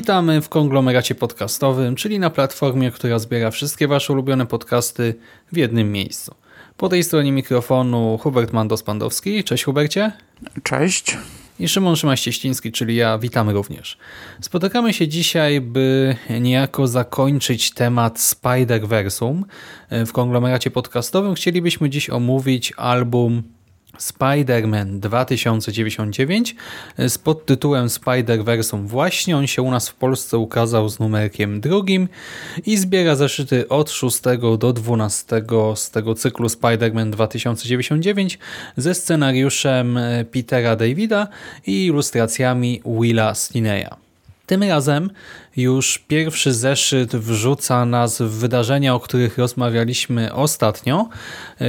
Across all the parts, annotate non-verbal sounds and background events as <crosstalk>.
Witamy w konglomeracie podcastowym, czyli na platformie, która zbiera wszystkie Wasze ulubione podcasty w jednym miejscu. Po tej stronie mikrofonu Hubert Mandos-Pandowski. Cześć Hubercie. Cześć. I Szymon Szymaś-Cieściński, czyli ja. Witamy również. Spotykamy się dzisiaj, by niejako zakończyć temat Spider-Versum. W konglomeracie podcastowym chcielibyśmy dziś omówić album Spider-Man 2099 z podtytułem Spider-Versum właśnie. On się u nas w Polsce ukazał z numerkiem drugim i zbiera zeszyty od 6 do 12 z tego cyklu Spider-Man 2099 ze scenariuszem Petera Davida i ilustracjami Willa Stineya. Tym razem już pierwszy zeszyt wrzuca nas w wydarzenia, o których rozmawialiśmy ostatnio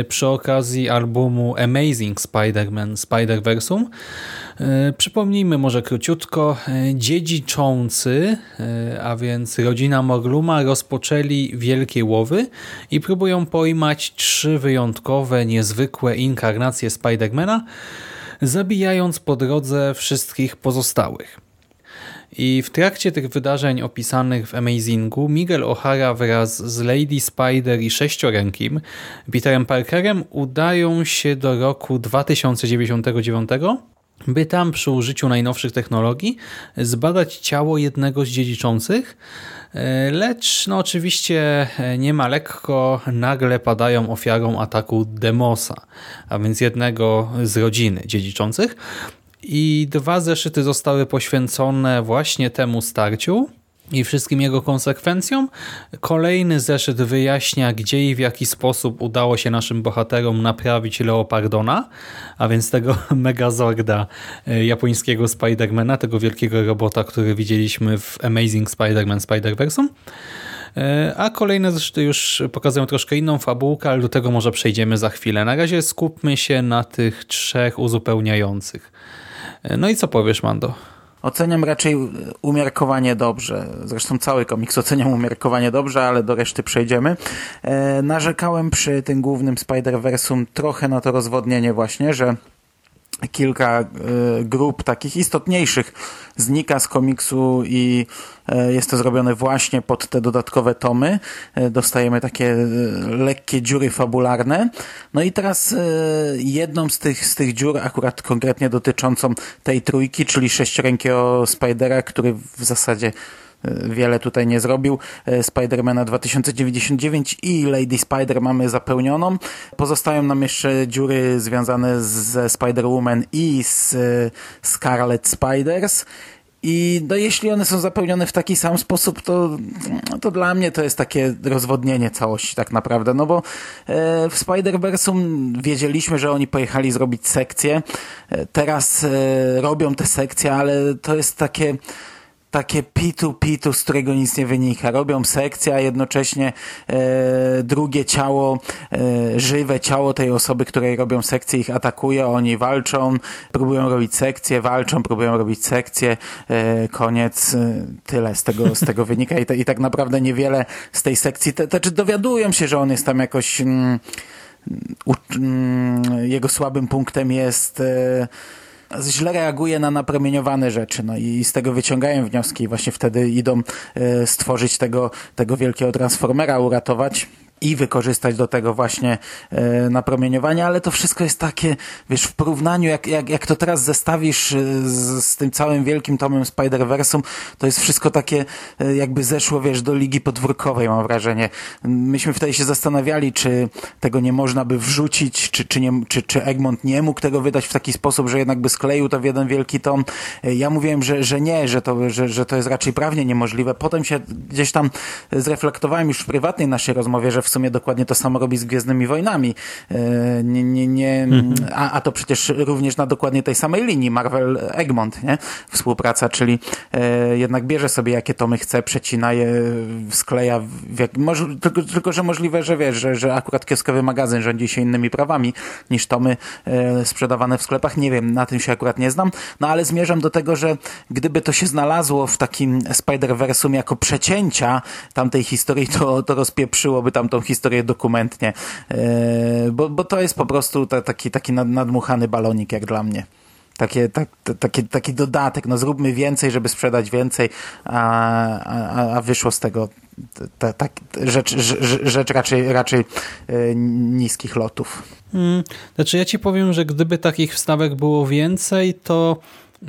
przy okazji albumu Amazing Spider-Man Spider-Versum. Przypomnijmy może króciutko. Dziedziczący, a więc rodzina Morluma rozpoczęli wielkie łowy i próbują pojmać trzy wyjątkowe, niezwykłe inkarnacje Spidermana, zabijając po drodze wszystkich pozostałych. I w trakcie tych wydarzeń opisanych w Amazingu Miguel O'Hara wraz z Lady Spider i Sześciorękim Peterem Parkerem udają się do roku 2099, by tam przy użyciu najnowszych technologii zbadać ciało jednego z dziedziczących, lecz no oczywiście nie ma lekko, nagle padają ofiarą ataku Demosa, a więc jednego z rodziny dziedziczących, i dwa zeszyty zostały poświęcone właśnie temu starciu i wszystkim jego konsekwencjom. Kolejny zeszyt wyjaśnia, gdzie i w jaki sposób udało się naszym bohaterom naprawić Leopardona, a więc tego <laughs> Megazorda japońskiego Spidermana, tego wielkiego robota, który widzieliśmy w Amazing Spider-Man Spider-Versum. A kolejne zeszyty już pokazują troszkę inną fabułkę, ale do tego może przejdziemy za chwilę. Na razie skupmy się na tych trzech uzupełniających. No i co powiesz, Mando? Oceniam raczej umiarkowanie dobrze. Zresztą cały komiks oceniam umiarkowanie dobrze, ale do reszty przejdziemy. E, narzekałem przy tym głównym Spider-Versum trochę na to rozwodnienie właśnie, że kilka e, grup takich istotniejszych znika z komiksu i e, jest to zrobione właśnie pod te dodatkowe tomy. E, dostajemy takie lekkie dziury fabularne. No i teraz jedną z tych, z tych dziur, akurat konkretnie dotyczącą tej trójki, czyli sześciorękiego Spidera, który w zasadzie wiele tutaj nie zrobił. Spidermana 2099 i Lady Spider mamy zapełnioną. Pozostają nam jeszcze dziury związane ze Spider-Woman i z Scarlet Spiders. I no, jeśli one są zapełnione w taki sam sposób, to, to dla mnie to jest takie rozwodnienie całości tak naprawdę. No bo e, w Spider-Versum wiedzieliśmy, że oni pojechali zrobić sekcję. E, teraz e, robią te sekcje, ale to jest takie takie pitu pitu, z którego nic nie wynika. Robią sekcję, a jednocześnie e, drugie ciało, e, żywe ciało tej osoby, której robią sekcję, ich atakuje, oni walczą, próbują robić sekcję, walczą, próbują robić sekcję, e, koniec, e, tyle z tego, z tego wynika. I, te, i tak naprawdę niewiele z tej sekcji, te, te, czy dowiadują się, że on jest tam jakoś mm, u, mm, jego słabym punktem jest e, źle reaguje na napromieniowane rzeczy, no i z tego wyciągają wnioski i właśnie wtedy idą e, stworzyć tego, tego wielkiego transformera, uratować i wykorzystać do tego właśnie e, napromieniowanie, ale to wszystko jest takie, wiesz, w porównaniu, jak, jak, jak to teraz zestawisz e, z, z tym całym wielkim tomem Spider-Versum, to jest wszystko takie e, jakby zeszło, wiesz, do ligi podwórkowej, mam wrażenie. Myśmy wtedy się zastanawiali, czy tego nie można by wrzucić, czy, czy, nie, czy, czy Egmont nie mógł tego wydać w taki sposób, że jednak by skleił to w jeden wielki tom. E, ja mówiłem, że, że nie, że to, że, że to jest raczej prawnie niemożliwe. Potem się gdzieś tam zreflektowałem już w prywatnej naszej rozmowie, że w sumie dokładnie to samo robi z Gwiezdnymi Wojnami. E, nie, nie, nie, a, a to przecież również na dokładnie tej samej linii Marvel-Egmont, nie? Współpraca, czyli e, jednak bierze sobie jakie tomy chce, przecina je, skleja, w jak, może, tylko, tylko, że możliwe, że wiesz, że, że akurat kioskowy magazyn rządzi się innymi prawami niż tomy e, sprzedawane w sklepach. Nie wiem, na tym się akurat nie znam, no ale zmierzam do tego, że gdyby to się znalazło w takim Spider-Versum jako przecięcia tamtej historii, to, to rozpieprzyłoby tamtą historię dokumentnie, e, bo, bo to jest po prostu ta, taki, taki nadmuchany balonik jak dla mnie. Takie, tak, taki, taki dodatek, no zróbmy więcej, żeby sprzedać więcej, a, a, a wyszło z tego ta, ta, rzecz, rzecz, rzecz raczej, raczej e, niskich lotów. Hmm, znaczy ja ci powiem, że gdyby takich wstawek było więcej, to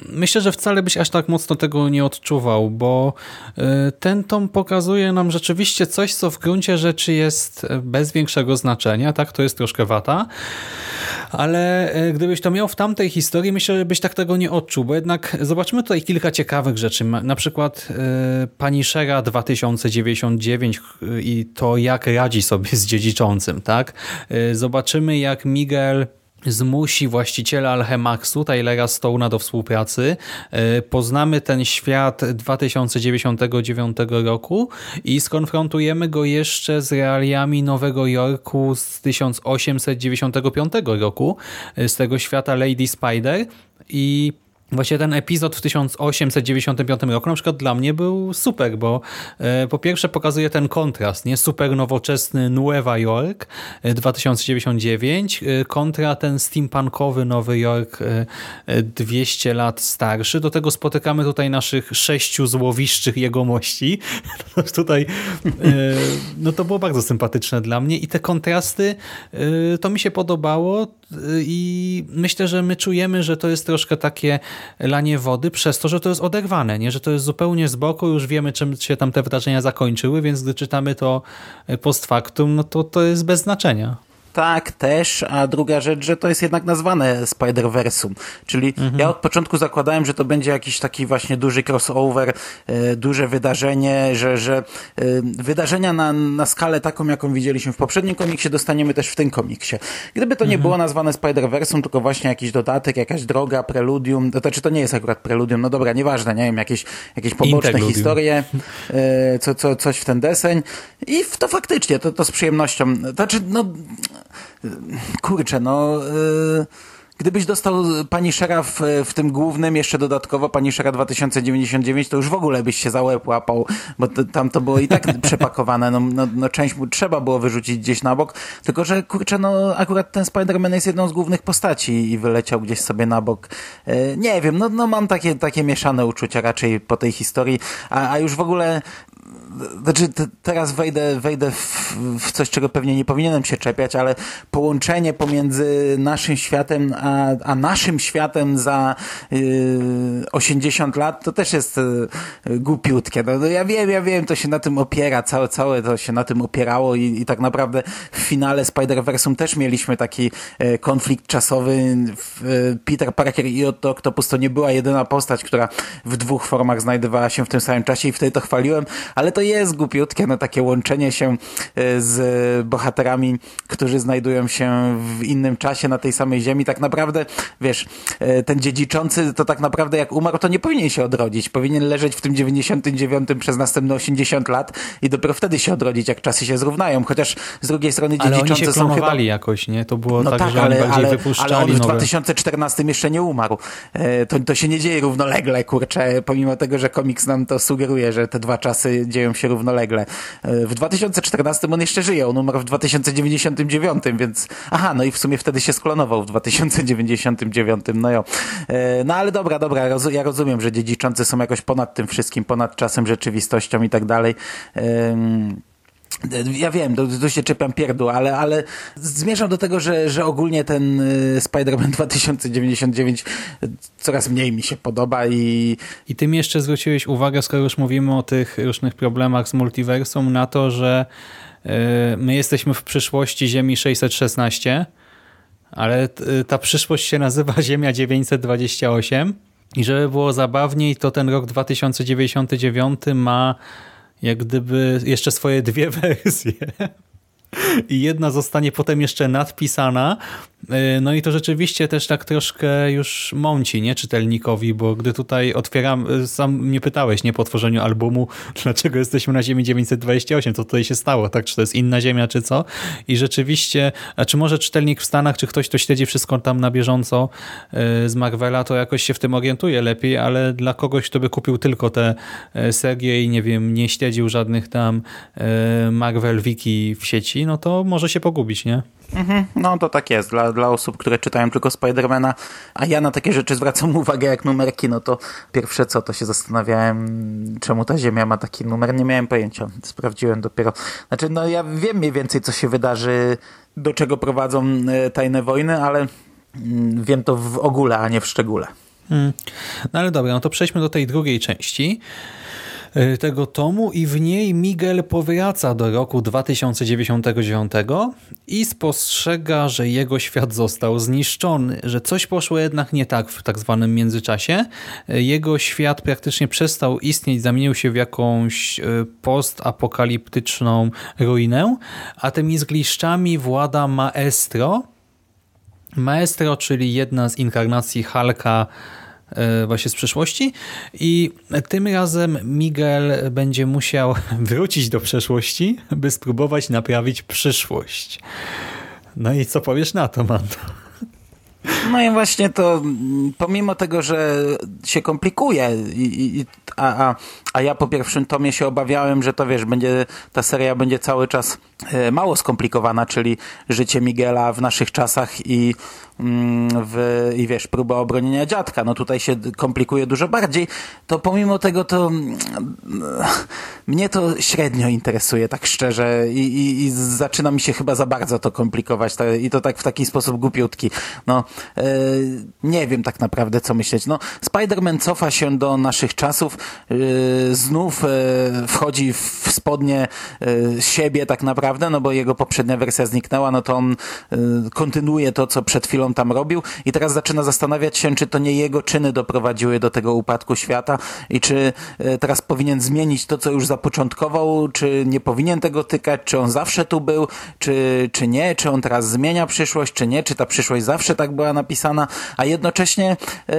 Myślę, że wcale byś aż tak mocno tego nie odczuwał, bo y, ten tom pokazuje nam rzeczywiście coś, co w gruncie rzeczy jest e, bez większego znaczenia, tak, to jest troszkę wata, ale e, gdybyś to miał w tamtej historii, myślę, że byś tak tego nie odczuł, bo jednak zobaczmy tutaj kilka ciekawych rzeczy, na przykład y, Pani Shera 2099 i to, jak radzi sobie z dziedziczącym, tak, zobaczymy, jak Miguel zmusi właściciela Alchemaxu, Tylera Stone'a do współpracy. E, poznamy ten świat 2099 roku i skonfrontujemy go jeszcze z realiami Nowego Jorku z 1895 roku, e, z tego świata Lady Spider i Właśnie ten epizod w 1895 roku na przykład dla mnie był super, bo e, po pierwsze pokazuje ten kontrast, nie super nowoczesny Nueva York e, 2099 e, kontra ten steampunkowy Nowy Jork e, 200 e, lat starszy. Do tego spotykamy tutaj naszych sześciu złowiszczych jegomości. <laughs> tutaj e, no to było bardzo sympatyczne dla mnie i te kontrasty to mi się podobało i myślę, że my czujemy, że to jest troszkę takie lanie wody przez to, że to jest oderwane, nie? że to jest zupełnie z boku, już wiemy czym się tam te wydarzenia zakończyły, więc gdy czytamy to post factum, no to to jest bez znaczenia. Tak, też, a druga rzecz, że to jest jednak nazwane Spider-Versum, czyli mhm. ja od początku zakładałem, że to będzie jakiś taki właśnie duży crossover, e, duże wydarzenie, że, że e, wydarzenia na, na skalę taką, jaką widzieliśmy w poprzednim komiksie, dostaniemy też w tym komiksie. Gdyby to nie mhm. było nazwane Spider-Versum, tylko właśnie jakiś dodatek, jakaś droga, preludium, to znaczy to nie jest akurat preludium, no dobra, nieważne, nie wiem, jakieś, jakieś poboczne historie, <laughs> e, co, co, coś w ten deseń i to faktycznie, to, to z przyjemnością, to znaczy, no kurczę, no... Yy, gdybyś dostał pani Szera w, w, tym głównym, jeszcze dodatkowo pani Szera 2099, to już w ogóle byś się za łeb łapał, bo to, tam to było i tak <laughs> przepakowane, no, no, no, część mu trzeba było wyrzucić gdzieś na bok, tylko że kurczę, no akurat ten Spider-Man jest jedną z głównych postaci i wyleciał gdzieś sobie na bok. E, nie wiem, no, no mam takie, takie mieszane uczucia raczej po tej historii, a, a już w ogóle znaczy teraz wejdę, wejdę w, w, coś, czego pewnie nie powinienem się czepiać, ale połączenie pomiędzy naszym światem, a, a naszym światem za y, 80 lat, to też jest y, głupiutkie. No, no, ja wiem, ja wiem, to się na tym opiera, całe, całe to się na tym opierało i, i tak naprawdę w finale Spider-Versum też mieliśmy taki y, konflikt czasowy. Y, Peter Parker i Otto Octopus to nie była jedyna postać, która w dwóch formach znajdowała się w tym samym czasie i wtedy to chwaliłem, ale to jest głupiutkie, no takie łączenie się e, z bohaterami, którzy znajdują się w innym czasie na tej samej ziemi. Tak naprawdę, wiesz, e, ten dziedziczący to tak naprawdę jak umarł, to nie powinien się odrodzić. Powinien leżeć w tym 99 przez następne 80 lat i dopiero wtedy się odrodzić, jak czasy się zrównają. Chociaż z drugiej strony dziedziczący ale oni się są chyba... jakoś, nie? To było no tak, tak, że ale, bardziej ale, wypuszczali ale on w nowe... 2014 jeszcze nie umarł. E, to, to się nie dzieje równolegle, kurczę, pomimo tego, że komiks nam to sugeruje, że te dwa czasy dzieją się równolegle. E, w 2014 on jeszcze żyje, on umarł w 2099, więc aha, no i w sumie wtedy się sklonował w 2099, no jo. E, no ale dobra, dobra, ja rozumiem, że dziedziczący są jakoś ponad tym wszystkim, ponad czasem, rzeczywistością i tak dalej. Ja wiem, to, to się czepiam pierdół, ale, ale zmierzam do tego, że, że ogólnie ten y, Spider-Man 2099 coraz mniej mi się podoba i... I ty mi jeszcze zwróciłeś uwagę, skoro już mówimy o tych różnych problemach z multiversum, na to, że y, my jesteśmy w przyszłości Ziemi 616, ale ta przyszłość się nazywa <laughs> Ziemia 928 i żeby było zabawniej, to ten rok 2099 ma jak gdyby jeszcze swoje dwie <laughs> wersje. i jedna zostanie potem jeszcze nadpisana. E, no i to rzeczywiście też tak troszkę już mąci, nie, czytelnikowi, bo gdy tutaj otwieram, e, sam mnie pytałeś, nie, po tworzeniu albumu, <laughs> dlaczego jesteśmy na Ziemi 928, co tutaj się stało, tak, czy to jest inna Ziemia, czy co? I rzeczywiście, a czy może czytelnik w Stanach, czy ktoś, kto śledzi wszystko tam na bieżąco e, z Marvela, to jakoś się w tym orientuje lepiej, ale dla kogoś, kto by kupił tylko te serie i nie wiem, nie śledził żadnych tam Marvel Wiki w sieci, no to może się pogubić, nie? Mhm, no to tak jest. Dla, dla osób, które czytają tylko Spidermana, a ja na takie rzeczy zwracam <laughs> uwagę jak numerki, no to pierwsze co, to się zastanawiałem, czemu ta Ziemia ma taki numer. Nie miałem pojęcia. Sprawdziłem dopiero. Znaczy, no ja wiem mniej więcej, co się wydarzy, do czego prowadzą e, tajne wojny, ale mm, wiem to w ogóle, a nie w szczególe. Hmm. No ale dobra, no to przejdźmy do tej drugiej części. E, tego tomu i w niej Miguel powraca do roku 2099 i spostrzega, że jego świat został zniszczony, że coś poszło jednak nie tak w tak zwanym międzyczasie. E, jego świat praktycznie przestał istnieć, zamienił się w jakąś e, postapokaliptyczną ruinę, a tymi zgliszczami włada Maestro. Maestro, czyli jedna z inkarnacji Halka właśnie z przeszłości i tym razem Miguel będzie musiał <laughs> wrócić do przeszłości, by spróbować naprawić przyszłość. No i co powiesz na to, Mando? No i właśnie to, pomimo tego, że się komplikuje, i, i, a, a, a ja po pierwszym tomie się obawiałem, że to wiesz, będzie, ta seria będzie cały czas e, mało skomplikowana, czyli życie Miguela w naszych czasach i Mm, w, i wiesz, próba obronienia dziadka, no tutaj się komplikuje dużo bardziej, to pomimo tego to mm, mnie to średnio interesuje, tak szczerze i, i, i zaczyna mi się chyba za bardzo to komplikować i to tak w taki sposób głupiutki. No, e, nie wiem tak naprawdę co myśleć. No, Spider-Man cofa się do naszych czasów, e, znów e, wchodzi w spodnie siebie tak naprawdę, no bo jego poprzednia wersja zniknęła, no to on kontynuuje to, co przed chwilą tam robił. I teraz zaczyna zastanawiać się, czy to nie jego czyny doprowadziły do tego upadku świata i czy e, teraz powinien zmienić to, co już zapoczątkował, czy nie powinien tego tykać, czy on zawsze tu był, czy, czy nie, czy on teraz zmienia przyszłość, czy nie, czy ta przyszłość zawsze tak była napisana, a jednocześnie yy,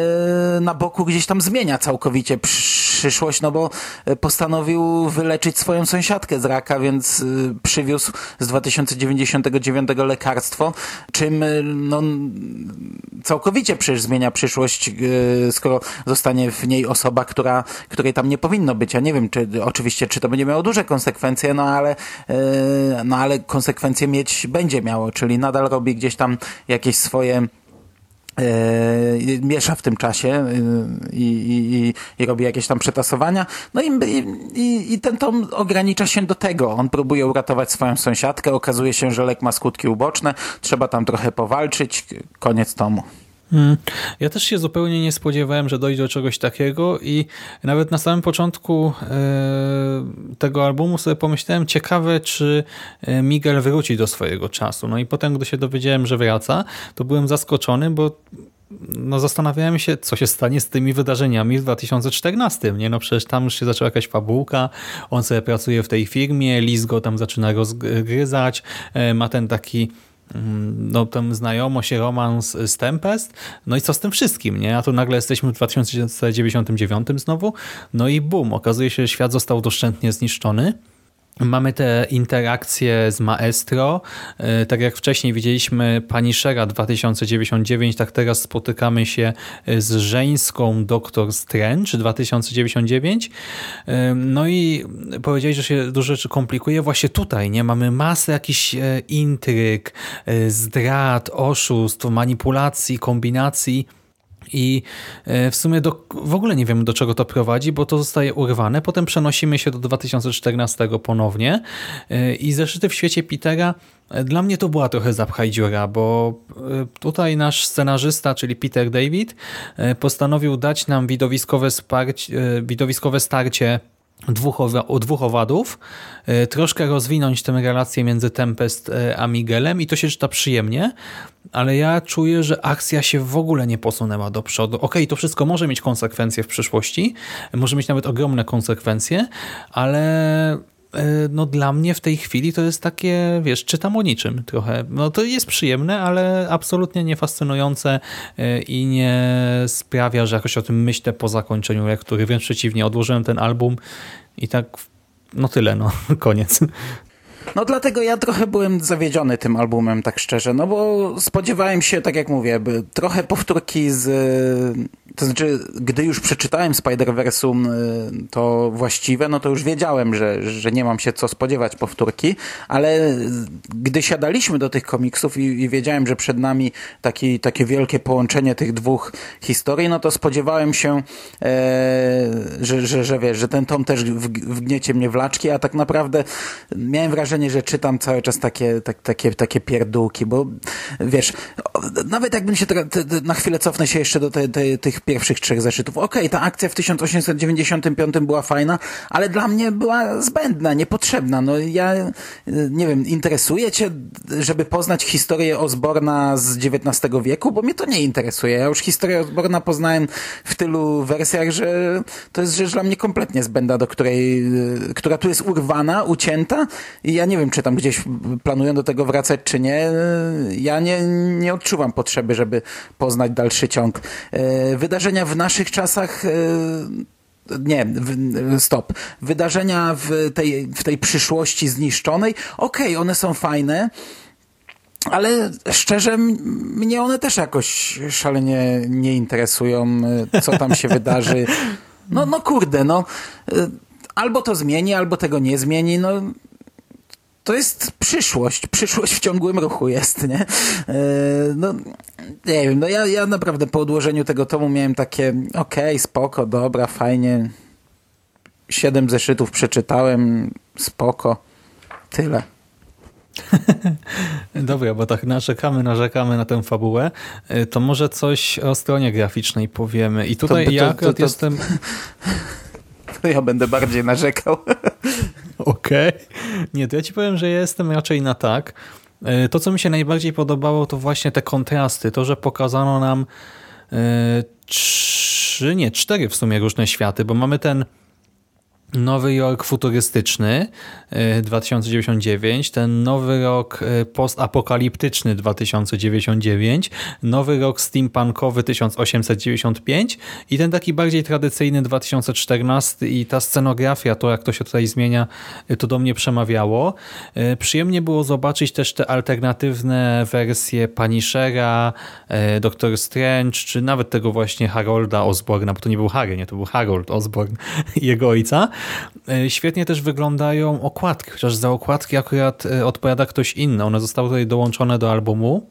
na boku gdzieś tam zmienia całkowicie przyszłość, no bo postanowił wyleczyć swoją sąsiadkę z raka, więc przywiózł z 2099 lekarstwo, czym no, całkowicie przecież zmienia przyszłość, e, skoro zostanie w niej osoba, która, której tam nie powinno być. Ja nie wiem, czy oczywiście, czy to będzie miało duże konsekwencje, no ale, e, no ale konsekwencje mieć będzie miało, czyli nadal robi gdzieś tam jakieś swoje Yy, miesza w tym czasie yy, i, i, i, robi jakieś tam przetasowania. No i, i, i ten tom ogranicza się do tego. On próbuje uratować swoją sąsiadkę, okazuje się, że lek ma skutki uboczne, trzeba tam trochę powalczyć, koniec tomu. Hmm. Ja też się zupełnie nie spodziewałem, że dojdzie do czegoś takiego i nawet na samym początku e, tego albumu sobie pomyślałem, ciekawe czy e, Miguel wróci do swojego czasu. No i potem, gdy się dowiedziałem, że wraca, to byłem zaskoczony, bo no zastanawiałem się, co się stanie z tymi wydarzeniami w 2014. Nie? No przecież tam już się zaczęła jakaś fabułka, on sobie pracuje w tej firmie, Liz go tam zaczyna rozgryzać, e, ma ten taki Mm, no tam znajomość, romans z Tempest, no i co z tym wszystkim, nie? A tu nagle jesteśmy w 2099 znowu, no i bum, okazuje się, że świat został doszczętnie zniszczony. Mamy te interakcje z Maestro. E, tak jak wcześniej widzieliśmy Punishera 2099, tak teraz spotykamy się z żeńską Doktor Strange 2099. E, no i powiedzieli, że się dużo rzeczy komplikuje. Właśnie tutaj nie mamy masę jakichś e, intryg, zdrad, oszustw, manipulacji, kombinacji i e, w sumie do, w ogóle nie wiem, do czego to prowadzi, bo to zostaje urwane. Potem przenosimy się do 2014 ponownie e, i zeszyty w świecie Petera e, dla mnie to była trochę zapchaj dziura, bo tutaj nasz scenarzysta, czyli Peter David, postanowił dać nam widowiskowe, sparcie, widowiskowe starcie dwóch, dwóch owadów, e, troszkę rozwinąć tę relację między Tempest e, a Miguelem i to się czyta przyjemnie, ale ja czuję, że akcja się w ogóle nie posunęła do przodu. Okej, okay, to wszystko może mieć konsekwencje w przyszłości, może mieć nawet ogromne konsekwencje, ale no dla mnie w tej chwili to jest takie, wiesz, czytam o niczym trochę. No to jest przyjemne, ale absolutnie nie fascynujące e, i nie sprawia, że jakoś o tym myślę po zakończeniu lektury. Wręcz przeciwnie, odłożyłem ten album i tak, no tyle, no, <laughs> koniec. No dlatego ja trochę byłem zawiedziony tym albumem, tak szczerze, no bo spodziewałem się, tak jak mówię, trochę powtórki z... To znaczy, gdy już przeczytałem Spider-Versum y, to właściwe, no to już wiedziałem, że, że nie mam się co spodziewać powtórki, ale gdy siadaliśmy do tych komiksów i, i wiedziałem, że przed nami taki, takie wielkie połączenie tych dwóch historii, no to spodziewałem się, e, że, że, że wiesz, że ten tom też wgniecie mnie w laczki, a tak naprawdę miałem wrażenie, wrażenie, że czytam cały czas takie, tak, takie, takie pierdółki, bo wiesz, nawet jakbym się na chwilę cofnę się jeszcze do te, te, tych pierwszych trzech zeszytów. Okej, okay, ta akcja w 1895 była fajna, ale dla mnie była zbędna, niepotrzebna. No ja, nie wiem, interesuje cię, żeby poznać historię Osborna z XIX wieku? Bo mnie to nie interesuje. Ja już historię Osborna poznałem w tylu wersjach, że to jest rzecz dla mnie kompletnie zbędna, do której, która tu jest urwana, ucięta i ja ja nie wiem, czy tam gdzieś planują do tego wracać, czy nie. Ja nie, nie odczuwam potrzeby, żeby poznać dalszy ciąg. E, wydarzenia w naszych czasach e, nie, stop. Wydarzenia w tej, w tej przyszłości zniszczonej, okej, okay, one są fajne, ale szczerze mnie one też jakoś szalenie nie interesują, e, co tam się wydarzy. <laughs> No, no kurde, no. Albo to zmieni, albo tego nie zmieni. No, to jest przyszłość. Przyszłość w ciągłym ruchu jest, nie? E, no, nie wiem, no ja, ja naprawdę po odłożeniu tego tomu miałem takie okej, okay, spoko, dobra, fajnie. Siedem zeszytów przeczytałem, spoko. Tyle. <laughs> Dobra, bo tak narzekamy, narzekamy na tę fabułę, e, to może coś o stronie graficznej powiemy. I tutaj to, to, ja to, jestem... <laughs> To ja będę bardziej narzekał. <laughs> Okej. Okay. Nie, to ja ci powiem, że jestem raczej na tak. E, to, co mi się najbardziej podobało, to właśnie te kontrasty. To, że pokazano nam e, trzy, nie, cztery w sumie różne światy, bo mamy ten Nowy Jork futurystyczny 2099, y, ten Nowy Rok y, postapokaliptyczny 2099, Nowy Rok steampunkowy 1895 i ten taki bardziej tradycyjny 2014 i ta scenografia, to jak to się tutaj zmienia, y, to do mnie przemawiało. Przyjemnie było zobaczyć też te alternatywne wersje Punishera, Doctor Strange, czy nawet tego właśnie Harolda Osborna, bo to nie był Harry, nie, to był Harold Osborn i jego ojca. E, świetnie też wyglądają okładki, chociaż za okładki akurat e, odpowiada ktoś inny. One zostały tutaj dołączone do albumu.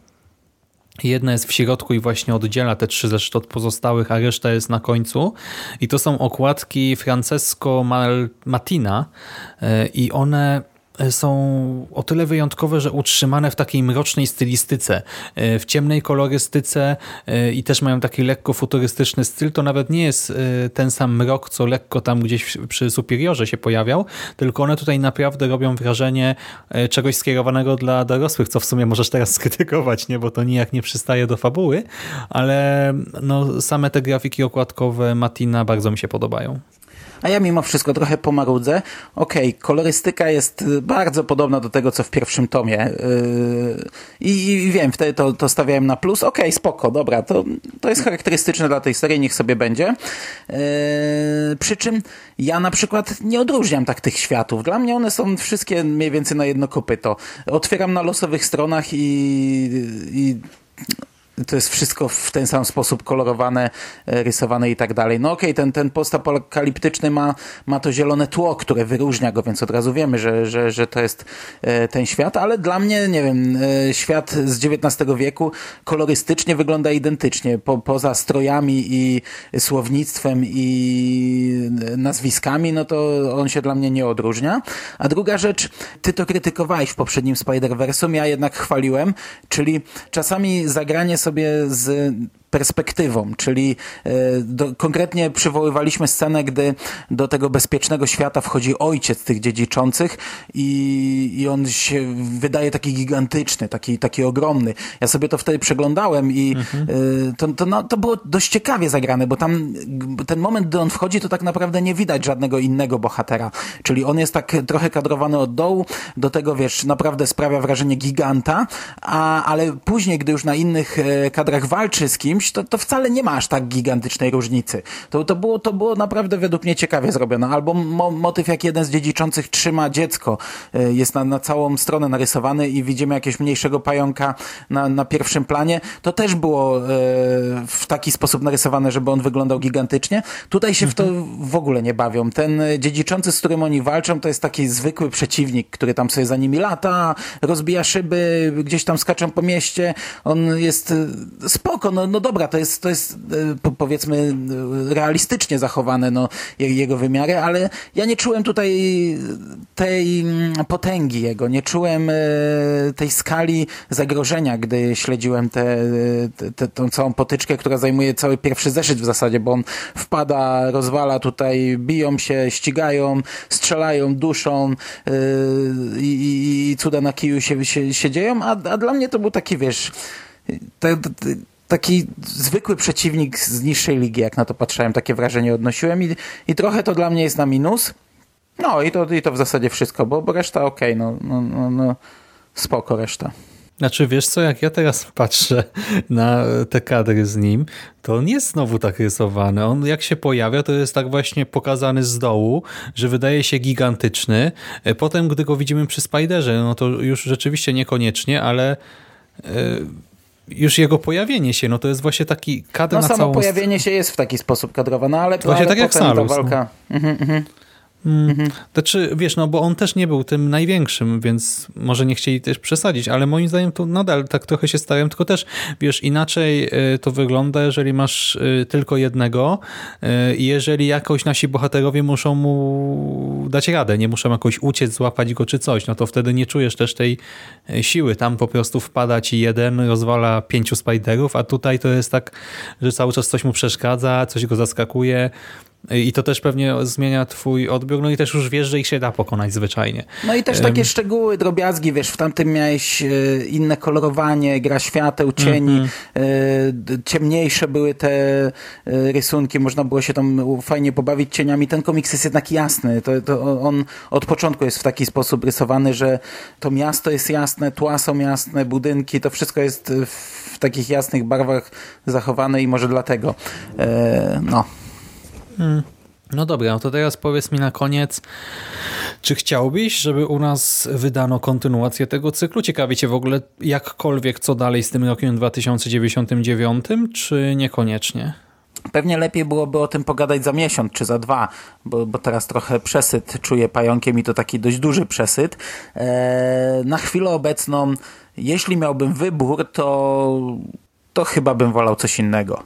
Jedna jest w środku i właśnie oddziela te trzy zresztą od pozostałych, a reszta jest na końcu. I to są okładki Francesco Matina e, i one są o tyle wyjątkowe, że utrzymane w takiej mrocznej stylistyce, e, w ciemnej kolorystyce e, i też mają taki lekko futurystyczny styl. To nawet nie jest e, ten sam mrok, co lekko tam gdzieś przy Superiorze się pojawiał, tylko one tutaj naprawdę robią wrażenie czegoś skierowanego dla dorosłych, co w sumie możesz teraz <laughs> skrytykować, nie? bo to nijak nie przystaje do fabuły, ale no, same te grafiki okładkowe Matina bardzo mi się podobają a ja mimo wszystko trochę pomarudzę. Okej, okay, kolorystyka jest bardzo podobna do tego, co w pierwszym tomie yy, i, wiem, wtedy to, to stawiałem na plus. Okej, okay, spoko, dobra, to, to jest charakterystyczne dla tej serii, niech sobie będzie. Yy, przy czym ja na przykład nie odróżniam tak tych światów. Dla mnie one są wszystkie mniej więcej na jedno kopyto. Otwieram na losowych stronach i, i to jest wszystko w ten sam sposób kolorowane, e, rysowane i tak dalej. No okej, okay, ten, ten postapokaliptyczny ma, ma to zielone tło, które wyróżnia go, więc od razu wiemy, że, że, że to jest e, ten świat, ale dla mnie, nie wiem, e, świat z XIX wieku kolorystycznie wygląda identycznie. Po, poza strojami i słownictwem i nazwiskami, no to on się dla mnie nie odróżnia. A druga rzecz, ty to krytykowałeś w poprzednim Spider-Versum, ja jednak chwaliłem, czyli czasami zagranie sobie z perspektywą, czyli e, do, konkretnie przywoływaliśmy scenę, gdy do tego bezpiecznego świata wchodzi ojciec tych dziedziczących i, i on się wydaje taki gigantyczny, taki, taki ogromny. Ja sobie to wtedy przeglądałem i mhm. to, to, no, to było dość ciekawie zagrane, bo tam ten moment, gdy on wchodzi, to tak naprawdę nie widać żadnego innego bohatera. Czyli on jest tak trochę kadrowany od dołu, do tego wiesz, naprawdę sprawia wrażenie giganta, a, ale później, gdy już na innych e, kadrach walczy z kimś, to, to wcale nie ma aż tak gigantycznej różnicy. To, to, było, to było naprawdę według mnie ciekawie zrobione. Albo mo, motyw, jak jeden z dziedziczących trzyma dziecko, e, jest na, na całą stronę narysowany i widzimy jakiegoś mniejszego pająka na, na pierwszym planie. To też było e, w taki sposób narysowane, żeby on wyglądał gigantycznie. Tutaj się w to w ogóle nie bawią. Ten dziedziczący, z którym oni walczą, to jest taki zwykły przeciwnik, który tam sobie za nimi lata, rozbija szyby, gdzieś tam skaczą po mieście. On jest spoko, no, no dobra, to jest, to jest e, powiedzmy realistycznie zachowane no, jego wymiary, ale ja nie czułem tutaj tej mm, potęgi jego, nie czułem e, tej skali zagrożenia, gdy śledziłem tę te, te, całą potyczkę, która zajmuje cały pierwszy zeszyt w zasadzie, bo on wpada, rozwala tutaj, biją się, ścigają, strzelają, duszą i, i cuda na kiju się, się, się dzieją, a, a dla mnie to był taki, wiesz, te, te, taki zwykły przeciwnik z niższej ligi, jak na to patrzyłem, takie wrażenie odnosiłem i, i trochę to dla mnie jest na minus. No i to, i to w zasadzie wszystko, bo, bo reszta okej, okay, no, no, no, no spoko reszta. Znaczy, wiesz co, jak ja teraz patrzę na te kadry z nim, to on jest znowu tak rysowany. On jak się pojawia, to jest tak właśnie pokazany z dołu, że wydaje się gigantyczny. E, potem, gdy go widzimy przy Spiderze, no to już rzeczywiście niekoniecznie, ale... Już jego pojawienie się, no to jest właśnie taki kadr no, na samo całą... pojawienie się jest w taki sposób kadrowane, ale, właśnie ale tak jak Salus, ta walka... No. Mhm, mhm. Mm, mhm. Znaczy, wiesz, no bo on też nie był tym największym, więc może nie chcieli też przesadzić, ale moim zdaniem to nadal tak trochę się starałem, tylko też, wiesz, inaczej y, to wygląda, jeżeli masz y, tylko jednego y, i jeżeli jakoś nasi bohaterowie muszą mu dać radę, nie muszą jakoś uciec, złapać go czy coś, no to wtedy nie czujesz też tej siły. Tam po prostu wpada ci jeden, rozwala pięciu spiderów, a tutaj to jest tak, że cały czas coś mu przeszkadza, coś go zaskakuje, i to też pewnie zmienia twój odbiór, no i też już wiesz, że ich się da pokonać zwyczajnie. No i też takie um, szczegóły, drobiazgi, wiesz, w tamtym miałeś e, inne kolorowanie, gra świateł, cieni, mm -hmm. ciemniejsze były te e, rysunki, można było się tam fajnie pobawić cieniami. Ten komiks jest jednak jasny, to, to on od początku jest w taki sposób rysowany, że to miasto jest jasne, tła są jasne, budynki, to wszystko jest w takich jasnych barwach zachowane i może dlatego, no. Hmm. No dobra, no to teraz powiedz mi na koniec, czy chciałbyś, żeby u nas wydano kontynuację tego cyklu? Ciekawi cię w ogóle jakkolwiek, co dalej z tym rokiem 2099, czy niekoniecznie? Pewnie lepiej byłoby o tym pogadać za miesiąc czy za dwa, bo, bo teraz trochę przesyt czuję pająkiem i to taki dość duży przesyt. Eee, na chwilę obecną, jeśli miałbym wybór, to, to chyba bym wolał coś innego.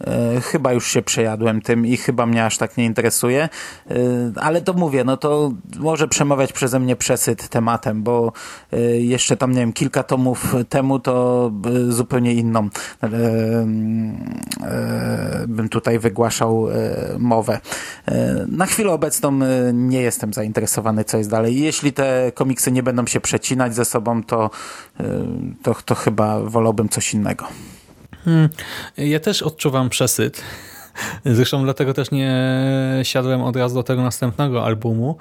E, chyba już się przejadłem tym i chyba mnie aż tak nie interesuje, e, ale to mówię, no to może przemawiać przeze mnie przesyt tematem, bo e, jeszcze tam, nie wiem, kilka tomów temu to zupełnie inną bym tutaj wygłaszał mowę. Na chwilę obecną nie jestem zainteresowany, co jest dalej. Jeśli te komiksy nie będą się przecinać ze sobą, to, to, to chyba wolałbym coś innego. Hmm. Ja też odczuwam przesyt. Zresztą dlatego też nie siadłem od razu do tego następnego albumu,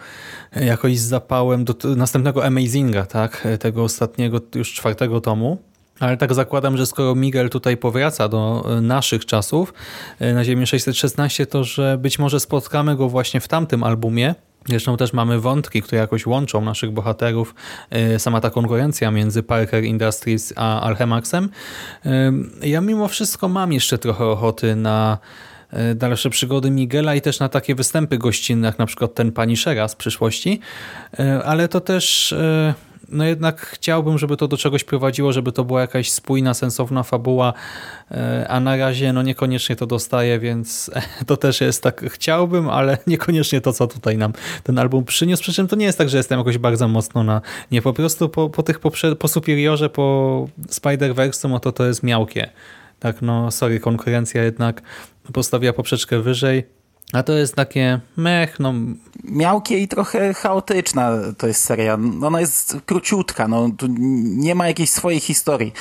jakoś z zapałem do następnego Amazinga, tak? tego ostatniego, już czwartego tomu. Ale tak zakładam, że skoro Miguel tutaj powraca do naszych czasów na Ziemi 616, to że być może spotkamy go właśnie w tamtym albumie, Zresztą też mamy wątki, które jakoś łączą naszych bohaterów. E, sama ta konkurencja między Parker Industries a Alchemaxem. E, ja mimo wszystko mam jeszcze trochę ochoty na e, dalsze przygody Miguela i też na takie występy gościnne, jak na przykład ten Pani Shera z przyszłości. Ale to też no jednak chciałbym, żeby to do czegoś prowadziło, żeby to była jakaś spójna, sensowna fabuła, e, a na razie no niekoniecznie to dostaję, więc <laughs> to też jest tak, chciałbym, ale <laughs> niekoniecznie to, co tutaj nam ten album przyniósł, przy czym to nie jest tak, że jestem jakoś bardzo mocno na, nie, po prostu po, po tych, po, po Superiorze, po Spider-Verse, no to to jest miałkie. Tak, no sorry, konkurencja jednak postawiła poprzeczkę wyżej. A to jest takie mech, no miałkie i trochę chaotyczna to jest seria. Ona jest króciutka, no, tu nie ma jakiejś swojej historii.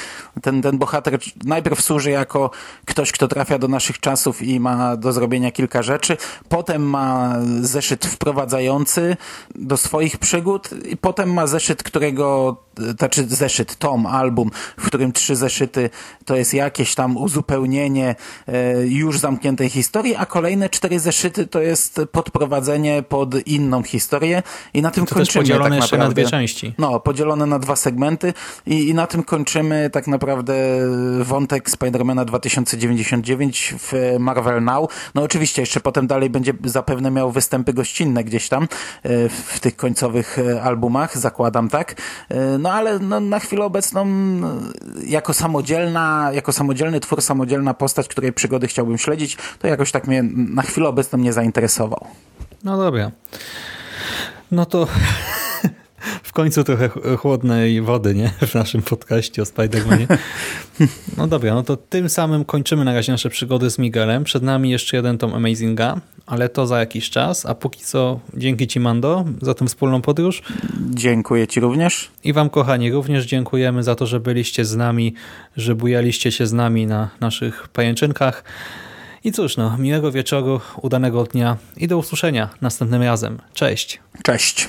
Ten, ten bohater najpierw służy jako ktoś, kto trafia do naszych czasów i ma do zrobienia kilka rzeczy, potem ma zeszyt wprowadzający do swoich przygód i potem ma zeszyt, którego, znaczy zeszyt, tom, album, w którym trzy zeszyty to jest jakieś tam uzupełnienie e, już zamkniętej historii, a kolejne cztery zeszyty to jest podprowadzenie pod inną historię i na tym to też kończymy podzielone tak jeszcze naprawdę. na dwie części. No, podzielone na dwa segmenty i, i na tym kończymy tak naprawdę wątek Spidermana 2099 w Marvel Now. No oczywiście jeszcze potem dalej będzie zapewne miał występy gościnne gdzieś tam e, w tych końcowych e, albumach, zakładam tak. No ale no, na chwilę obecną jako samodzielna, jako samodzielny twór, samodzielna postać, której przygody chciałbym śledzić, to jakoś tak mnie na chwilę obecną nie zainteresował. No dobra. No to końcu trochę ch- chłodnej wody, nie? <laughs> W naszym podcaście o Spider-Manie. <laughs> No dobra, no to tym samym kończymy na razie nasze przygody z Miguelem. Przed nami jeszcze jeden tom Amazinga, ale to za jakiś czas. A póki co dzięki Ci, Mando, za tę wspólną podróż. Dziękuję Ci również. I Wam, kochani, również dziękujemy za to, że byliście z nami, że bujaliście się z nami na naszych pajęczynkach. I cóż, no, miłego wieczoru, udanego dnia i do usłyszenia następnym razem. Cześć! Cześć.